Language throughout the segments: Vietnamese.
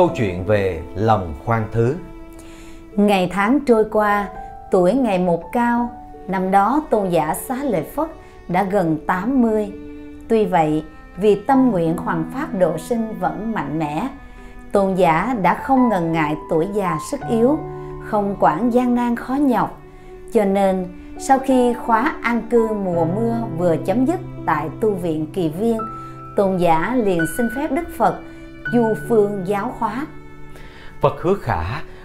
Câu chuyện về lòng khoan thứ Ngày tháng trôi qua, tuổi ngày một cao, năm đó tôn giả Xá Lợi Phất đã gần 80. Tuy vậy, vì tâm nguyện hoàng pháp độ sinh vẫn mạnh mẽ, tôn giả đã không ngần ngại tuổi già sức yếu, không quản gian nan khó nhọc. Cho nên, sau khi khóa an cư mùa mưa vừa chấm dứt tại tu viện Kỳ Viên, tôn giả liền xin phép Đức Phật du phương giáo hóa. Phật hứa khả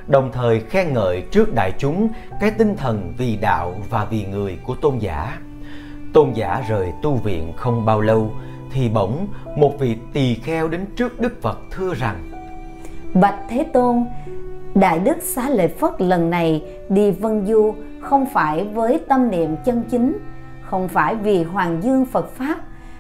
đồng thời khen ngợi trước đại chúng cái tinh thần vì đạo và vì người của tôn giả. Tôn giả rời tu viện không bao lâu thì bỗng một vị tỳ kheo đến trước Đức Phật thưa rằng Bạch Thế Tôn, Đại Đức Xá Lợi Phất lần này đi Vân Du không phải với tâm niệm chân chính, không phải vì Hoàng Dương Phật Pháp,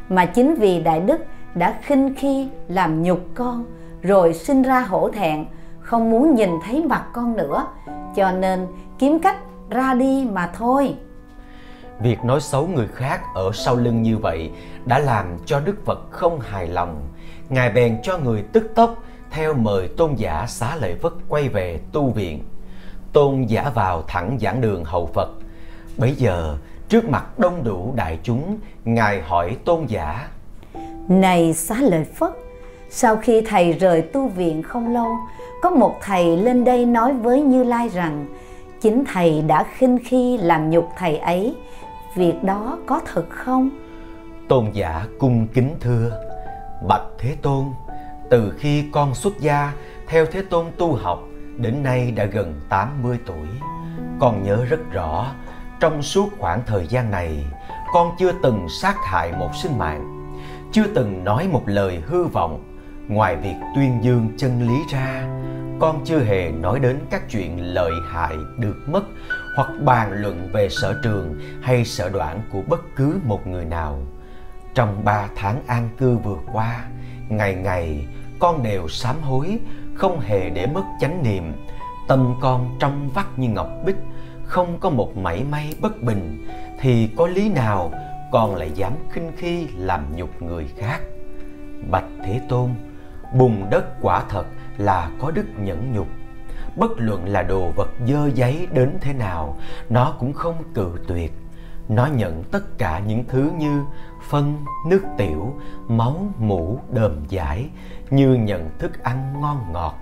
mà chính vì Đại Đức đã khinh khi làm nhục con, rồi sinh ra hổ thẹn, không muốn nhìn thấy mặt con nữa, cho nên kiếm cách ra đi mà thôi. Việc nói xấu người khác ở sau lưng như vậy đã làm cho Đức Phật không hài lòng. Ngài bèn cho người tức tốc theo mời tôn giả xá lợi Phất quay về tu viện. Tôn giả vào thẳng giảng đường hậu Phật. Bấy giờ, trước mặt đông đủ đại chúng, Ngài hỏi tôn giả. Này xá lợi Phất, sau khi thầy rời tu viện không lâu, có một thầy lên đây nói với Như Lai rằng chính thầy đã khinh khi làm nhục thầy ấy. Việc đó có thật không? Tôn giả cung kính thưa, Bạch Thế Tôn, từ khi con xuất gia theo Thế Tôn tu học đến nay đã gần 80 tuổi. Con nhớ rất rõ, trong suốt khoảng thời gian này, con chưa từng sát hại một sinh mạng, chưa từng nói một lời hư vọng, ngoài việc tuyên dương chân lý ra, con chưa hề nói đến các chuyện lợi hại được mất hoặc bàn luận về sở trường hay sở đoạn của bất cứ một người nào. Trong ba tháng an cư vừa qua, ngày ngày con đều sám hối, không hề để mất chánh niệm. Tâm con trong vắt như ngọc bích, không có một mảy may bất bình, thì có lý nào con lại dám khinh khi làm nhục người khác? Bạch Thế Tôn, bùn đất quả thật là có đức nhẫn nhục. Bất luận là đồ vật dơ giấy đến thế nào nó cũng không cự tuyệt. Nó nhận tất cả những thứ như phân nước tiểu máu mũ đờm giải như nhận thức ăn ngon ngọt.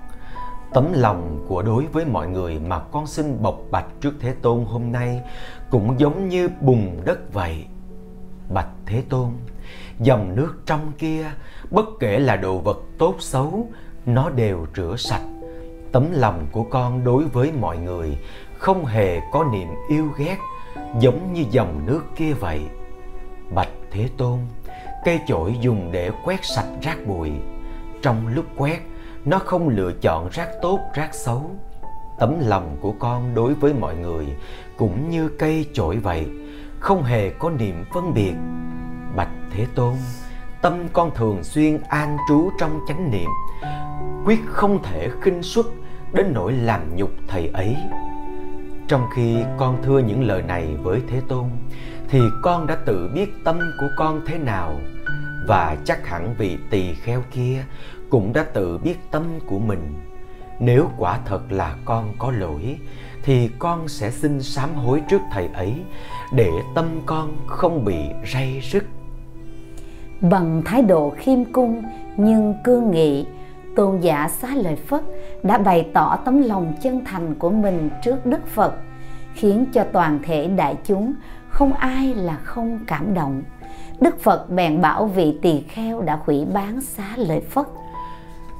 Tấm lòng của đối với mọi người mà con xin bộc bạch trước thế tôn hôm nay cũng giống như bùn đất vậy bạch thế tôn, dòng nước trong kia, bất kể là đồ vật tốt xấu, nó đều rửa sạch. Tấm lòng của con đối với mọi người không hề có niềm yêu ghét, giống như dòng nước kia vậy. Bạch thế tôn, cây chổi dùng để quét sạch rác bụi. Trong lúc quét, nó không lựa chọn rác tốt, rác xấu. Tấm lòng của con đối với mọi người cũng như cây chổi vậy không hề có niệm phân biệt. Bạch thế tôn, tâm con thường xuyên an trú trong chánh niệm, quyết không thể khinh suất đến nỗi làm nhục thầy ấy. Trong khi con thưa những lời này với thế tôn, thì con đã tự biết tâm của con thế nào, và chắc hẳn vị tỳ kheo kia cũng đã tự biết tâm của mình. Nếu quả thật là con có lỗi thì con sẽ xin sám hối trước thầy ấy, để tâm con không bị ray rứt. Bằng thái độ khiêm cung nhưng cương nghị, tôn giả xá lợi phất đã bày tỏ tấm lòng chân thành của mình trước đức phật, khiến cho toàn thể đại chúng không ai là không cảm động. Đức phật bèn bảo vị tỳ kheo đã hủy bán xá lợi phất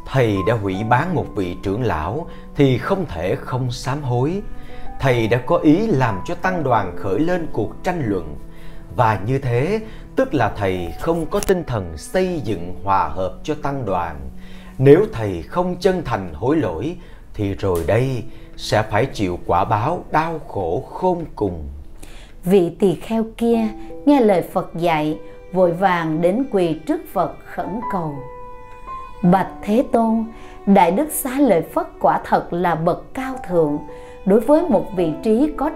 thầy đã hủy bán một vị trưởng lão thì không thể không sám hối. Thầy đã có ý làm cho tăng đoàn khởi lên cuộc tranh luận. Và như thế, tức là thầy không có tinh thần xây dựng hòa hợp cho tăng đoàn. Nếu thầy không chân thành hối lỗi, thì rồi đây sẽ phải chịu quả báo đau khổ khôn cùng. Vị tỳ kheo kia nghe lời phật dạy, vội vàng đến quỳ trước phật khẩn cầu bạch thế tôn, đại đức xá lợi phất quả thật là bậc cao thượng. Đối với một vị trí có,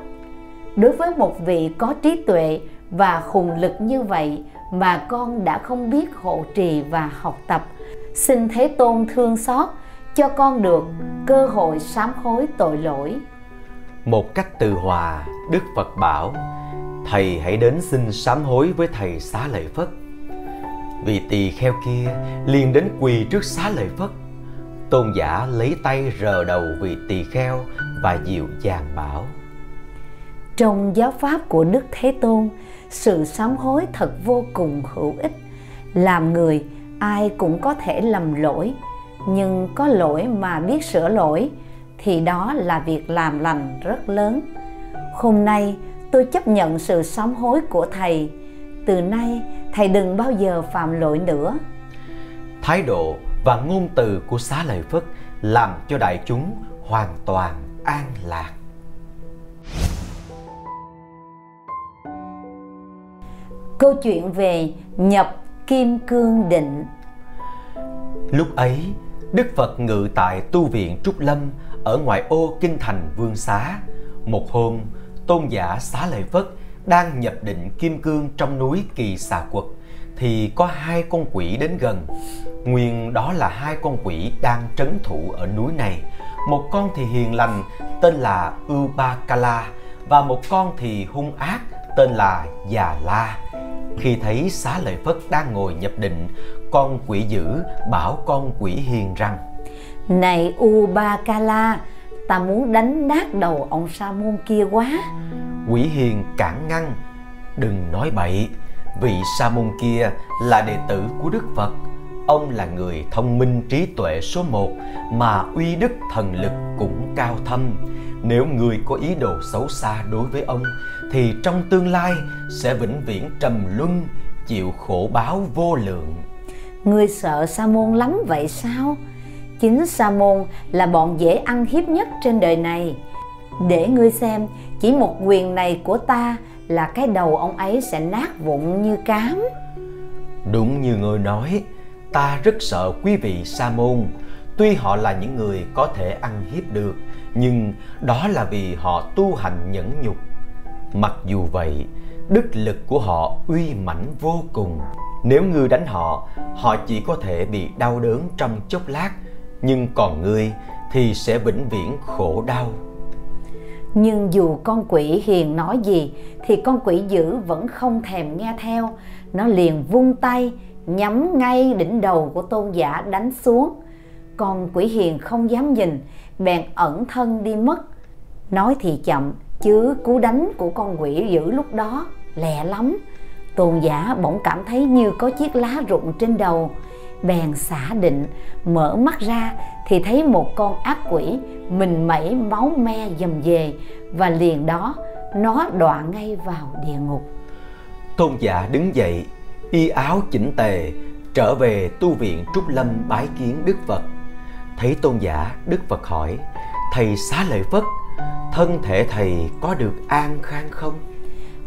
đối với một vị có trí tuệ và hùng lực như vậy mà con đã không biết hộ trì và học tập, xin thế tôn thương xót, cho con được cơ hội sám hối tội lỗi. Một cách từ hòa, đức phật bảo, thầy hãy đến xin sám hối với thầy xá lợi phất vị tỳ kheo kia liền đến quỳ trước xá lợi phất. Tôn giả lấy tay rờ đầu vị tỳ kheo và dịu dàng bảo, trong giáo pháp của đức thế tôn, sự sám hối thật vô cùng hữu ích. Làm người, ai cũng có thể lầm lỗi, nhưng có lỗi mà biết sửa lỗi, thì đó là việc làm lành rất lớn. Hôm nay tôi chấp nhận sự sám hối của thầy. Từ nay thầy đừng bao giờ phạm lỗi nữa. Thái độ và ngôn từ của xá lợi phất làm cho đại chúng hoàn toàn an lạc. Câu chuyện về nhập kim cương định. Lúc ấy đức phật ngự tại tu viện trúc lâm ở ngoại ô kinh thành vương xá. Một hôm tôn giả xá lợi phất đang nhập định kim cương trong núi kỳ xà quật thì có hai con quỷ đến gần. Nguyên đó là hai con quỷ đang trấn thủ ở núi này. Một con thì hiền lành tên là Ubakala và một con thì hung ác tên là Già La. Khi thấy xá lợi Phất đang ngồi nhập định, con quỷ dữ bảo con quỷ hiền rằng Này Ubakala, ta muốn đánh nát đầu ông sa môn kia quá. Quỷ hiền cản ngăn. Đừng nói bậy Vị sa môn kia là đệ tử của Đức Phật. Ông là người thông minh trí tuệ số một, Mà uy đức thần lực cũng cao thâm. Nếu người có ý đồ xấu xa đối với ông, Thì trong tương lai sẽ vĩnh viễn trầm luân, Chịu khổ báo vô lượng. Ngươi sợ sa môn lắm vậy sao? Chính sa môn là bọn dễ ăn hiếp nhất trên đời này. Để ngươi xem chỉ một quyền này của ta là cái đầu ông ấy sẽ nát vụn như cám. Đúng như ngươi nói, Ta rất sợ quý vị Sa môn. Tuy họ là những người có thể ăn hiếp được, Nhưng đó là vì họ tu hành nhẫn nhục. Mặc dù vậy, Đức lực của họ uy mãnh vô cùng. Nếu ngươi đánh họ Họ chỉ có thể bị đau đớn trong chốc lát, Nhưng còn ngươi thì sẽ vĩnh viễn khổ đau nhưng dù con quỷ hiền nói gì, thì con quỷ dữ vẫn không thèm nghe theo. Nó liền vung tay, nhắm ngay đỉnh đầu của tôn giả đánh xuống. Con quỷ hiền không dám nhìn, bèn ẩn thân đi mất. Nói thì chậm, chứ cú đánh của con quỷ dữ lúc đó lẹ lắm. Tôn giả bỗng cảm thấy như có chiếc lá rụng trên đầu. Bèn xả định, mở mắt ra thì thấy một con ác quỷ mình mẩy máu me dầm về và liền đó nó đọa ngay vào địa ngục. Tôn giả đứng dậy y áo chỉnh tề trở về tu viện trúc lâm bái kiến đức phật. Thấy tôn giả đức phật hỏi thầy xá lợi phất thân thể thầy có được an khang không?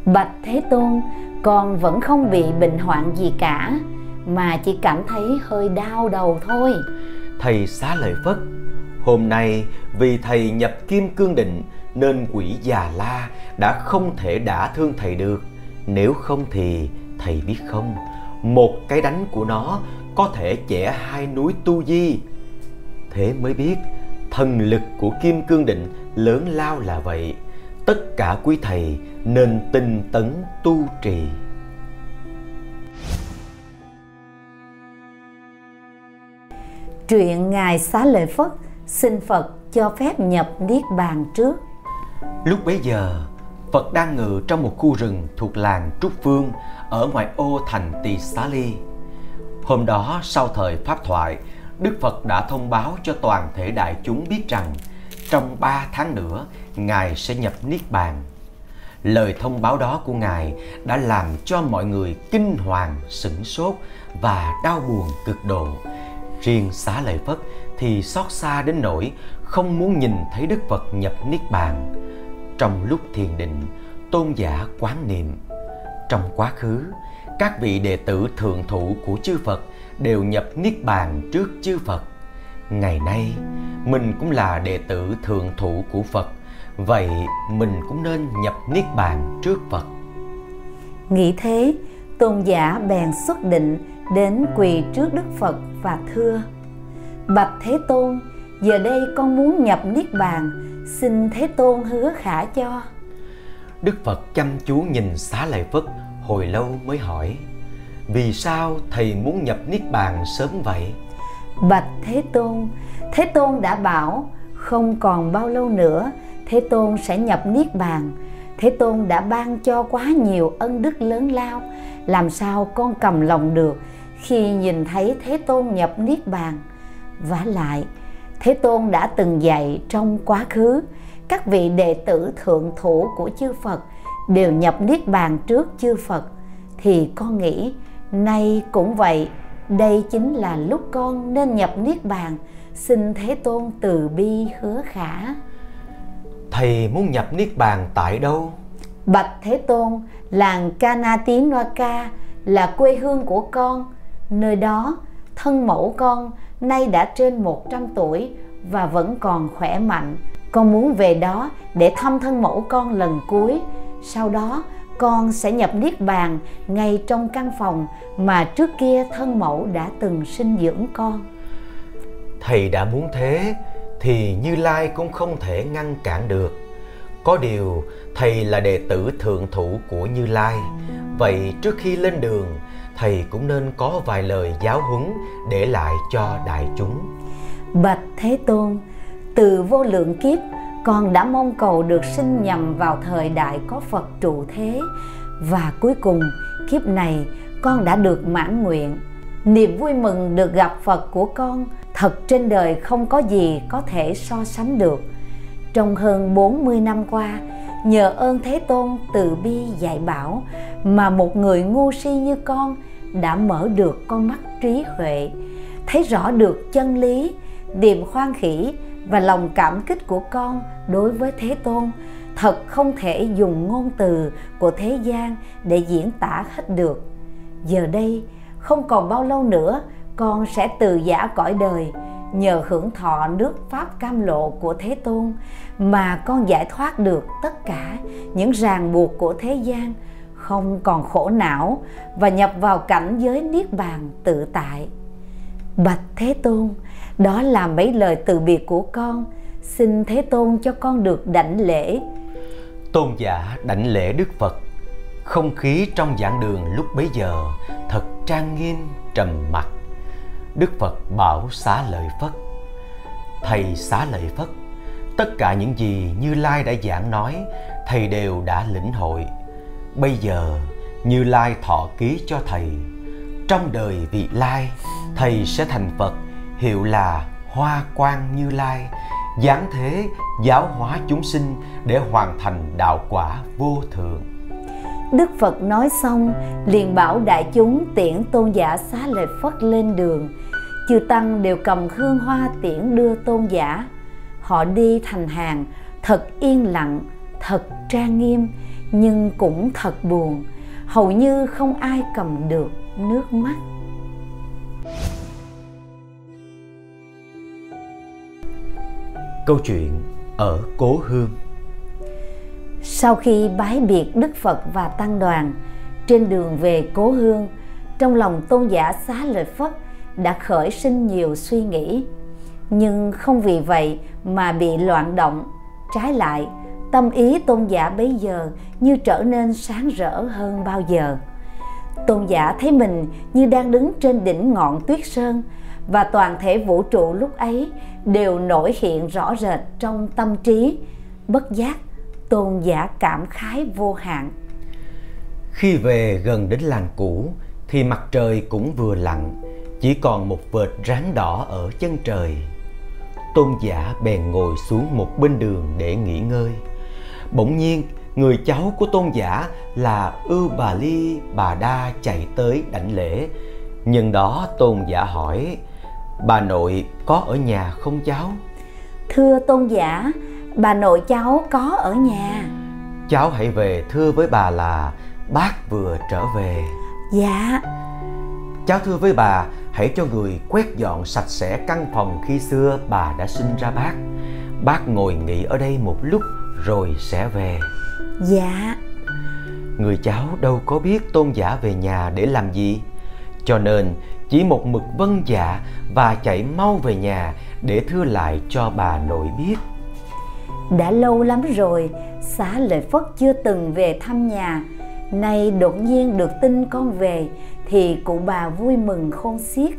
Bạch thế tôn con vẫn không bị bệnh hoạn gì cả mà chỉ cảm thấy hơi đau đầu thôi thầy xá lợi phất, hôm nay vì thầy nhập kim cương định nên quỷ già la đã không thể đả thương thầy được. Nếu không thì thầy biết không, một cái đánh của nó có thể chẻ hai núi tu di. Thế mới biết, thần lực của kim cương định lớn lao là vậy. Tất cả quý thầy nên tinh tấn tu trì. Truyện Ngài Xá Lợi Phất xin Phật cho phép nhập Niết Bàn trước. Lúc bấy giờ, Phật đang ngự trong một khu rừng thuộc làng Trúc Phương ở ngoại ô thành Tỳ Xá Ly. Hôm đó sau thời Pháp thoại, Đức Phật đã thông báo cho toàn thể đại chúng biết rằng trong ba tháng nữa Ngài sẽ nhập Niết Bàn. Lời thông báo đó của Ngài đã làm cho mọi người kinh hoàng, sửng sốt và đau buồn cực độ Riêng xá lợi Phất thì xót xa đến nỗi không muốn nhìn thấy Đức Phật nhập Niết Bàn. Trong lúc thiền định, tôn giả quán niệm. Trong quá khứ, các vị đệ tử thượng thủ của chư Phật đều nhập Niết Bàn trước chư Phật. Ngày nay, mình cũng là đệ tử thượng thủ của Phật, vậy mình cũng nên nhập Niết Bàn trước Phật. Nghĩ thế, tôn giả bèn xuất định đến quỳ trước Đức Phật và thưa Bạch Thế Tôn, giờ đây con muốn nhập niết bàn xin thế tôn hứa khả cho. Đức phật chăm chú nhìn xá lợi phất hồi lâu mới hỏi vì sao thầy muốn nhập niết bàn sớm vậy? Bạch thế tôn thế tôn đã bảo không còn bao lâu nữa thế tôn sẽ nhập niết bàn. Thế tôn đã ban cho quá nhiều ân đức lớn lao làm sao con cầm lòng được khi nhìn thấy thế tôn nhập niết bàn. Vả lại thế tôn đã từng dạy trong quá khứ các vị đệ tử thượng thủ của chư phật đều nhập niết bàn trước chư phật. Thì con nghĩ nay cũng vậy đây chính là lúc con nên nhập niết bàn xin thế tôn từ bi hứa khả. Thầy muốn nhập niết bàn tại đâu? Bạch thế tôn làng Kanatinwaka là quê hương của con nơi đó, thân mẫu con nay đã trên 100 tuổi và vẫn còn khỏe mạnh. Con muốn về đó để thăm thân mẫu con lần cuối. Sau đó, con sẽ nhập niết bàn ngay trong căn phòng mà trước kia thân mẫu đã từng sinh dưỡng con. Thầy đã muốn thế thì như lai cũng không thể ngăn cản được. Có điều, thầy là đệ tử thượng thủ của như lai. Vậy trước khi lên đường thầy cũng nên có vài lời giáo huấn để lại cho đại chúng bạch thế tôn từ vô lượng kiếp con đã mong cầu được sinh nhầm vào thời đại có Phật trụ thế và cuối cùng kiếp này con đã được mãn nguyện. Niềm vui mừng được gặp Phật của con thật trên đời không có gì có thể so sánh được. Trong hơn 40 năm qua, nhờ ơn Thế Tôn từ bi dạy bảo mà một người ngu si như con đã mở được con mắt trí huệ, thấy rõ được chân lý, niềm khoan khỉ và lòng cảm kích của con đối với Thế Tôn thật không thể dùng ngôn từ của thế gian để diễn tả hết được. Giờ đây, không còn bao lâu nữa, con sẽ từ giả cõi đời nhờ hưởng thọ nước pháp cam lộ của Thế Tôn mà con giải thoát được tất cả những ràng buộc của thế gian, không còn khổ não và nhập vào cảnh giới niết bàn tự tại. Bạch Thế Tôn, đó là mấy lời từ biệt của con. Xin thế tôn cho con được đảnh lễ. Tôn giả đảnh lễ đức phật. Không khí trong giảng đường lúc bấy giờ thật trang nghiêm trầm mặc. Đức phật bảo xá lợi phất. Thầy xá lợi phất tất cả những gì như lai đã giảng nói thầy đều đã lĩnh hội bây giờ như lai thọ ký cho thầy trong đời vị lai thầy sẽ thành phật hiệu là Hoa Quang Như Lai, giáng thế giáo hóa chúng sinh để hoàn thành đạo quả vô thượng. Đức Phật nói xong liền bảo đại chúng tiễn tôn giả xá lợi Phất lên đường. Chư Tăng đều cầm hương hoa tiễn đưa tôn giả. Họ đi thành hàng, thật yên lặng, thật trang nghiêm, nhưng cũng thật buồn. Hầu như không ai cầm được nước mắt. Câu chuyện ở Cố Hương Sau khi bái biệt Đức Phật và Tăng đoàn trên đường về Cố Hương, trong lòng tôn giả xá lợi Phất đã khởi sinh nhiều suy nghĩ. Nhưng không vì vậy mà bị loạn động, trái lại tâm ý tôn giả bấy giờ như trở nên sáng rỡ hơn bao giờ. Tôn giả thấy mình như đang đứng trên đỉnh ngọn tuyết sơn và toàn thể vũ trụ lúc ấy đều nổi hiện rõ rệt trong tâm trí. Bất giác, tôn giả cảm khái vô hạn. Khi về gần đến làng cũ, thì mặt trời cũng vừa lặn, chỉ còn một vệt ráng đỏ ở chân trời. Tôn giả bèn ngồi xuống một bên đường để nghỉ ngơi bỗng nhiên người cháu của tôn giả là ưu bà ly bà đa chạy tới đảnh lễ. Nhân đó tôn giả hỏi bà nội có ở nhà không cháu? Thưa tôn giả bà nội cháu có ở nhà. Cháu hãy về thưa với bà là bác vừa trở về. Dạ. Cháu thưa với bà hãy cho người quét dọn sạch sẽ căn phòng khi xưa bà đã sinh ra bác. Bác ngồi nghỉ ở đây một lúc rồi sẽ về dạ người cháu đâu có biết tôn giả về nhà để làm gì cho nên chỉ một mực vâng dạ và chạy mau về nhà để thưa lại cho bà nội biết. Đã lâu lắm rồi, xá lợi Phất chưa từng về thăm nhà. Nay đột nhiên được tin con về thì cụ bà vui mừng khôn xiết.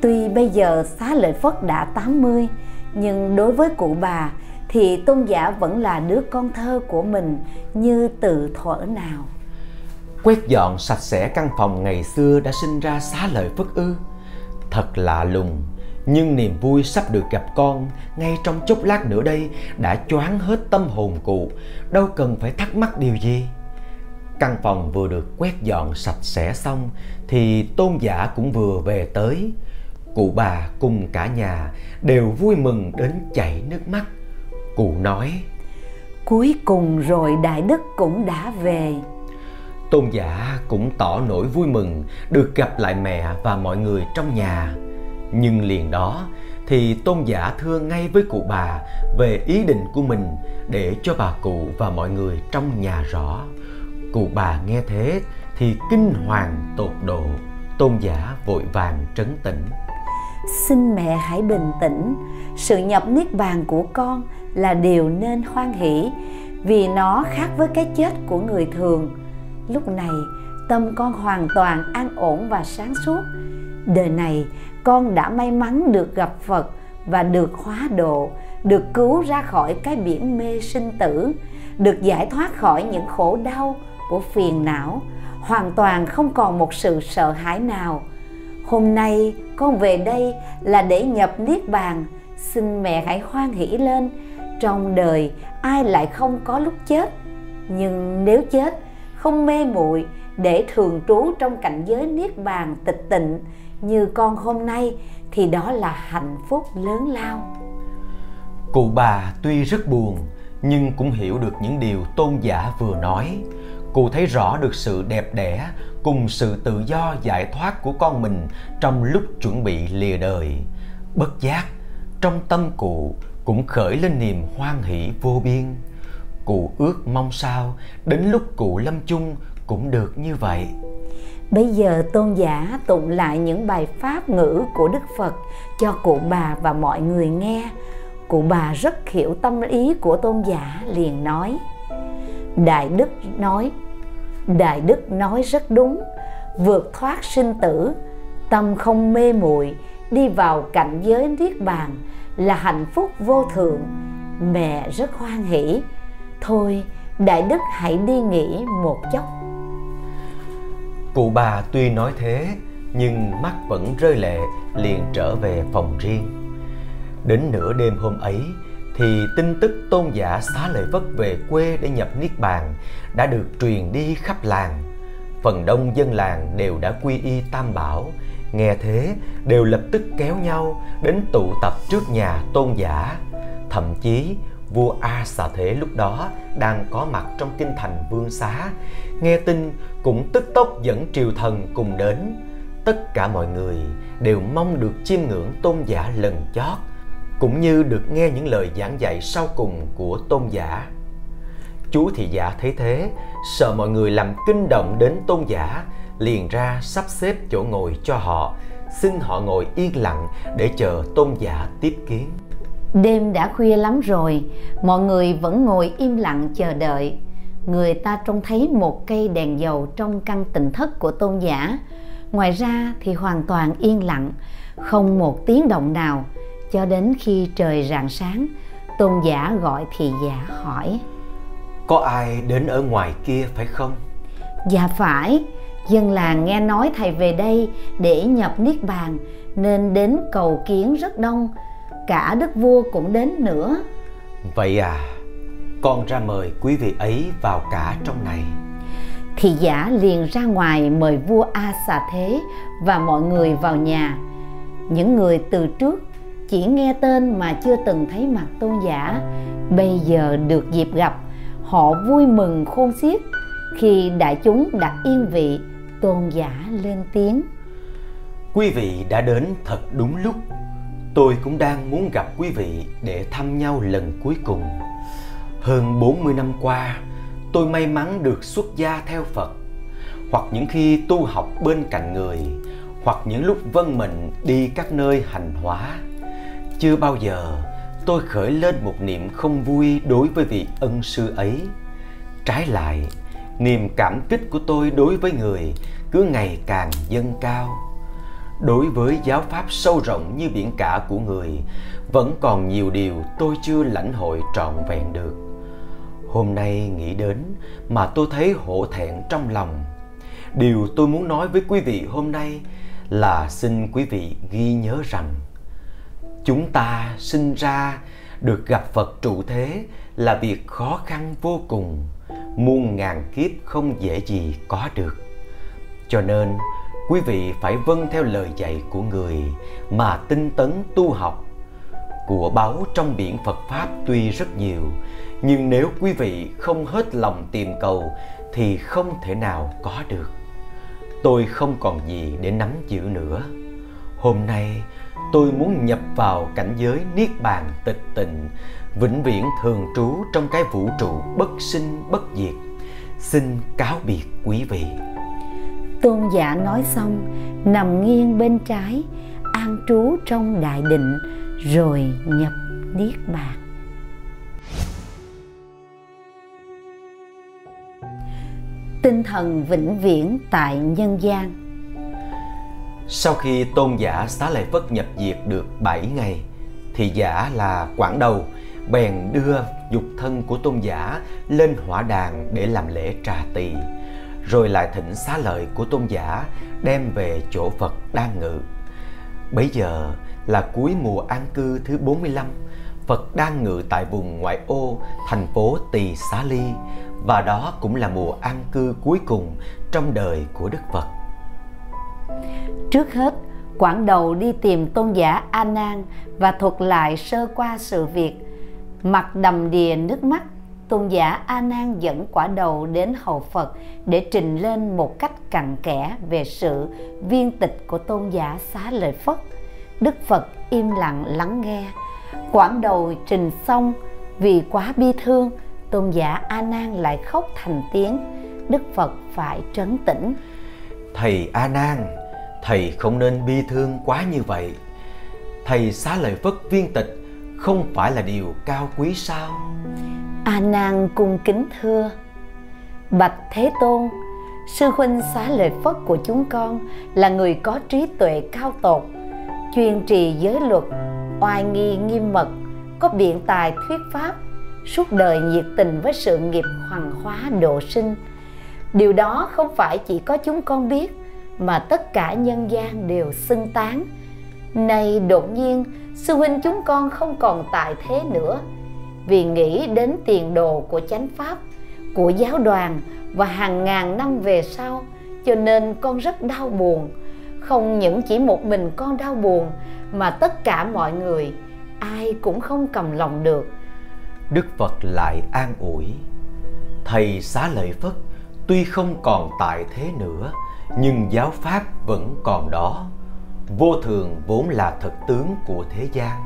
Tuy bây giờ xá lợi Phất đã 80, nhưng đối với cụ bà thì tôn giả vẫn là đứa con thơ của mình như từ thuở nào. Quét dọn sạch sẽ căn phòng ngày xưa đã sinh ra xá lợi Phất ư. Thật lạ lùng, nhưng niềm vui sắp được gặp con ngay trong chốc lát nữa đây đã choáng hết tâm hồn cụ, đâu cần phải thắc mắc điều gì. Căn phòng vừa được quét dọn sạch sẽ xong thì tôn giả cũng vừa về tới. Cụ bà cùng cả nhà đều vui mừng đến chảy nước mắt. Cụ nói: Cuối cùng rồi Đại Đức cũng đã về. Tôn giả cũng tỏ nỗi vui mừng được gặp lại mẹ và mọi người trong nhà. Nhưng liền đó thì tôn giả thưa ngay với cụ bà về ý định của mình để cho bà cụ và mọi người trong nhà rõ. Cụ bà nghe thế thì kinh hoàng tột độ, tôn giả vội vàng trấn tĩnh. Xin mẹ hãy bình tĩnh, sự nhập niết bàn của con là điều nên hoan hỷ vì nó khác với cái chết của người thường. Lúc này, tâm con hoàn toàn an ổn và sáng suốt. Đời này, con đã may mắn được gặp Phật và được hóa độ, được cứu ra khỏi cái biển mê sinh tử, được giải thoát khỏi những khổ đau của phiền não, hoàn toàn không còn một sự sợ hãi nào. Hôm nay con về đây là để nhập niết bàn, xin mẹ hãy hoan hỷ lên. Trong đời ai lại không có lúc chết, nhưng nếu chết không mê muội để thường trú trong cảnh giới niết bàn tịch tịnh như con hôm nay thì đó là hạnh phúc lớn lao. Cụ bà tuy rất buồn nhưng cũng hiểu được những điều tôn giả vừa nói. Cụ thấy rõ được sự đẹp đẽ cùng sự tự do giải thoát của con mình trong lúc chuẩn bị lìa đời. Bất giác, trong tâm cụ cũng khởi lên niềm hoan hỷ vô biên. Cụ ước mong sao đến lúc cụ lâm chung cũng được như vậy. Bây giờ tôn giả tụng lại những bài pháp ngữ của Đức Phật cho cụ bà và mọi người nghe. Cụ bà rất hiểu tâm ý của tôn giả liền nói. Đại Đức nói, Đại Đức nói rất đúng, vượt thoát sinh tử, tâm không mê muội đi vào cảnh giới niết bàn là hạnh phúc vô thượng. Mẹ rất hoan hỷ. Thôi, Đại Đức hãy đi nghỉ một chốc. Cụ bà tuy nói thế nhưng mắt vẫn rơi lệ liền trở về phòng riêng. Đến nửa đêm hôm ấy thì tin tức tôn giả xá lợi Phất về quê để nhập niết bàn đã được truyền đi khắp làng. Phần đông dân làng đều đã quy y Tam Bảo, nghe thế đều lập tức kéo nhau đến tụ tập trước nhà tôn giả. Thậm chí vua A Xà Thế lúc đó đang có mặt trong kinh thành Vương Xá, nghe tin cũng tức tốc dẫn triều thần cùng đến. Tất cả mọi người đều mong được chiêm ngưỡng tôn giả lần chót, cũng như được nghe những lời giảng dạy sau cùng của tôn giả. Chú thị giả thấy thế, sợ mọi người làm kinh động đến tôn giả, liền ra sắp xếp chỗ ngồi cho họ, xin họ ngồi yên lặng để chờ tôn giả tiếp kiến. Đêm đã khuya lắm rồi, mọi người vẫn ngồi im lặng chờ đợi. Người ta trông thấy một cây đèn dầu trong căn tịnh thất của tôn giả. Ngoài ra thì hoàn toàn yên lặng, không một tiếng động nào. Cho đến khi trời rạng sáng, tôn giả gọi thị giả hỏi. Có ai đến ở ngoài kia phải không? Dạ phải, dân làng nghe nói thầy về đây để nhập niết bàn nên đến cầu kiến rất đông cả đức vua cũng đến nữa. Vậy à con ra mời quý vị ấy vào cả trong này. Thì giả liền ra ngoài mời vua a xà thế và mọi người vào nhà. Những người từ trước chỉ nghe tên mà chưa từng thấy mặt tôn giả bây giờ được dịp gặp họ vui mừng khôn xiết khi đại chúng đặt yên vị tôn giả lên tiếng quý vị đã đến thật đúng lúc Tôi cũng đang muốn gặp quý vị để thăm nhau lần cuối cùng. Hơn 40 năm qua, tôi may mắn được xuất gia theo Phật. Hoặc những khi tu học bên cạnh người, hoặc những lúc vân mình đi các nơi hành hóa chưa bao giờ tôi khởi lên một niệm không vui đối với vị ân sư ấy trái lại niềm cảm kích của tôi đối với người cứ ngày càng dâng cao. Đối với giáo pháp sâu rộng như biển cả của người, vẫn còn nhiều điều tôi chưa lãnh hội trọn vẹn được. Hôm nay nghĩ đến mà tôi thấy hổ thẹn trong lòng. Điều tôi muốn nói với quý vị hôm nay là xin quý vị ghi nhớ rằng chúng ta sinh ra được gặp phật trụ thế là việc khó khăn vô cùng muôn ngàn kiếp không dễ gì có được. Cho nên, quý vị phải vâng theo lời dạy của người mà tinh tấn tu học. Của báu trong biển phật pháp tuy rất nhiều, nhưng nếu quý vị không hết lòng tìm cầu thì không thể nào có được. Tôi không còn gì để nắm giữ nữa. Hôm nay, tôi muốn nhập vào cảnh giới niết bàn tịch tịnh vĩnh viễn thường trú trong cái vũ trụ bất sinh bất diệt. Xin cáo biệt quý vị. Tôn giả nói xong nằm nghiêng bên trái an trú trong đại định rồi nhập niết bàn. Tinh thần vĩnh viễn tại nhân gian. Sau khi tôn giả xá lợi phất nhập diệt được 7 ngày thì giả là quảng đầu bèn đưa dục thân của tôn giả lên hỏa đàn để làm lễ trà tỳ rồi lại thỉnh xá lợi của tôn giả đem về chỗ Phật đang ngự. Bấy giờ là cuối mùa an cư thứ 45, Phật đang ngự tại vùng ngoại ô thành phố Tỳ Xá Ly và đó cũng là mùa an cư cuối cùng trong đời của Đức Phật. Trước hết, Quảng Đầu đi tìm tôn giả A Nan và thuật lại sơ qua sự việc. Mặt đầm đìa nước mắt, tôn giả A Nan dẫn quả đầu đến hầu Phật để trình lên một cách cặn kẽ về sự viên tịch của tôn giả Xá Lợi Phất. Đức Phật im lặng lắng nghe. Quả đầu trình xong vì quá bi thương, tôn giả A Nan lại khóc thành tiếng. Đức Phật phải trấn tĩnh. Thầy A Nan, thầy không nên bi thương quá như vậy. Thầy Xá Lợi Phất viên tịch không phải là điều cao quý sao? A Nan cung kính thưa: Bạch Thế Tôn, sư huynh Xá Lợi Phất của chúng con là người có trí tuệ cao tột, chuyên trì giới luật, oai nghi nghiêm mật, có biện tài thuyết pháp, suốt đời nhiệt tình với sự nghiệp hoàng hóa độ sinh. Điều đó không phải chỉ có chúng con biết, mà tất cả nhân gian đều xưng tán. Nay đột nhiên, sư huynh chúng con không còn tại thế nữa, vì nghĩ đến tiền đồ của chánh pháp, của giáo đoàn và hàng ngàn năm về sau, cho nên con rất đau buồn. Không những chỉ một mình con đau buồn, mà tất cả mọi người, ai cũng không cầm lòng được. Đức Phật lại an ủi Thầy xá lợi Phất tuy không còn tại thế nữa nhưng giáo pháp vẫn còn đó vô thường vốn là thực tướng của thế gian,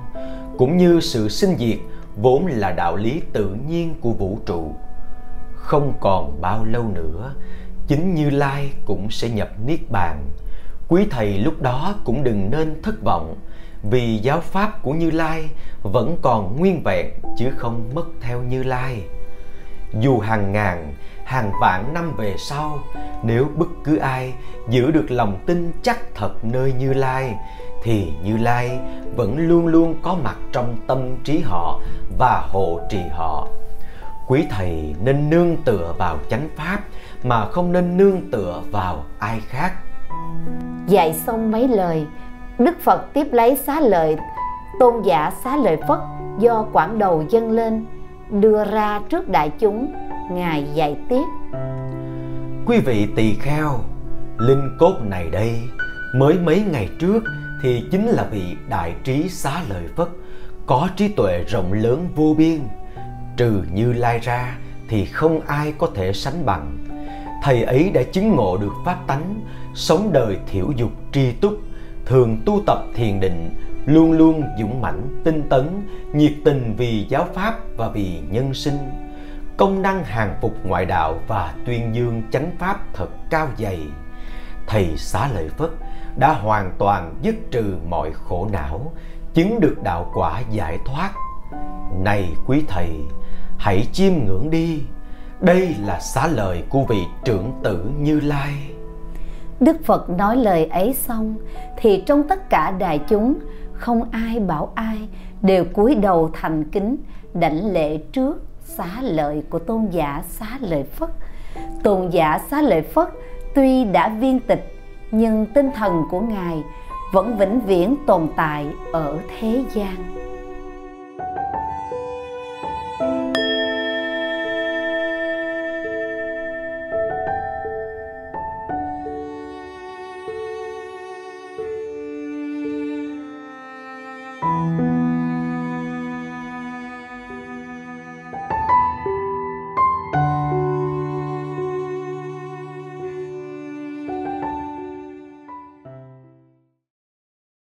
cũng như sự sinh diệt vốn là đạo lý tự nhiên của vũ trụ. Không còn bao lâu nữa, chính như lai cũng sẽ nhập niết bàn. Quý thầy lúc đó cũng đừng nên thất vọng, vì giáo pháp của như lai vẫn còn nguyên vẹn, chứ không mất theo như lai. Dù hàng ngàn hàng vạn năm về sau, nếu bất cứ ai giữ được lòng tin chắc thật nơi như lai, thì như lai vẫn luôn luôn có mặt trong tâm trí họ và hộ trì họ. Quý thầy nên nương tựa vào chánh pháp mà không nên nương tựa vào ai khác. Dạy xong mấy lời, đức phật tiếp lấy xá lợi, tôn giả xá lợi phất do quảng đầu dâng lên, đưa ra trước đại chúng ngài dạy tiếp. Quý vị tỳ kheo, linh cốt này đây, mới mấy ngày trước thì chính là vị đại trí xá lợi phất, có trí tuệ rộng lớn vô biên. Trừ như lai ra thì không ai có thể sánh bằng. Thầy ấy đã chứng ngộ được pháp tánh, sống đời thiểu dục tri túc, thường tu tập thiền định, luôn luôn dũng mãnh, tinh tấn, nhiệt tình vì giáo pháp và vì nhân sinh công năng hàng phục ngoại đạo và tuyên dương chánh pháp thật cao dày thầy xá lợi phất đã hoàn toàn dứt trừ mọi khổ não, chứng được đạo quả giải thoát. Này quý thầy, hãy chiêm ngưỡng đi. Đây là xá lời của vị trưởng tử Như Lai. Đức Phật nói lời ấy xong thì trong tất cả đại chúng không ai bảo ai đều cúi đầu thành kính đảnh lễ trước xá lợi của tôn giả xá lợi Phất. Tôn giả xá lợi Phất tuy đã viên tịch, nhưng tinh thần của ngài vẫn vĩnh viễn tồn tại ở thế gian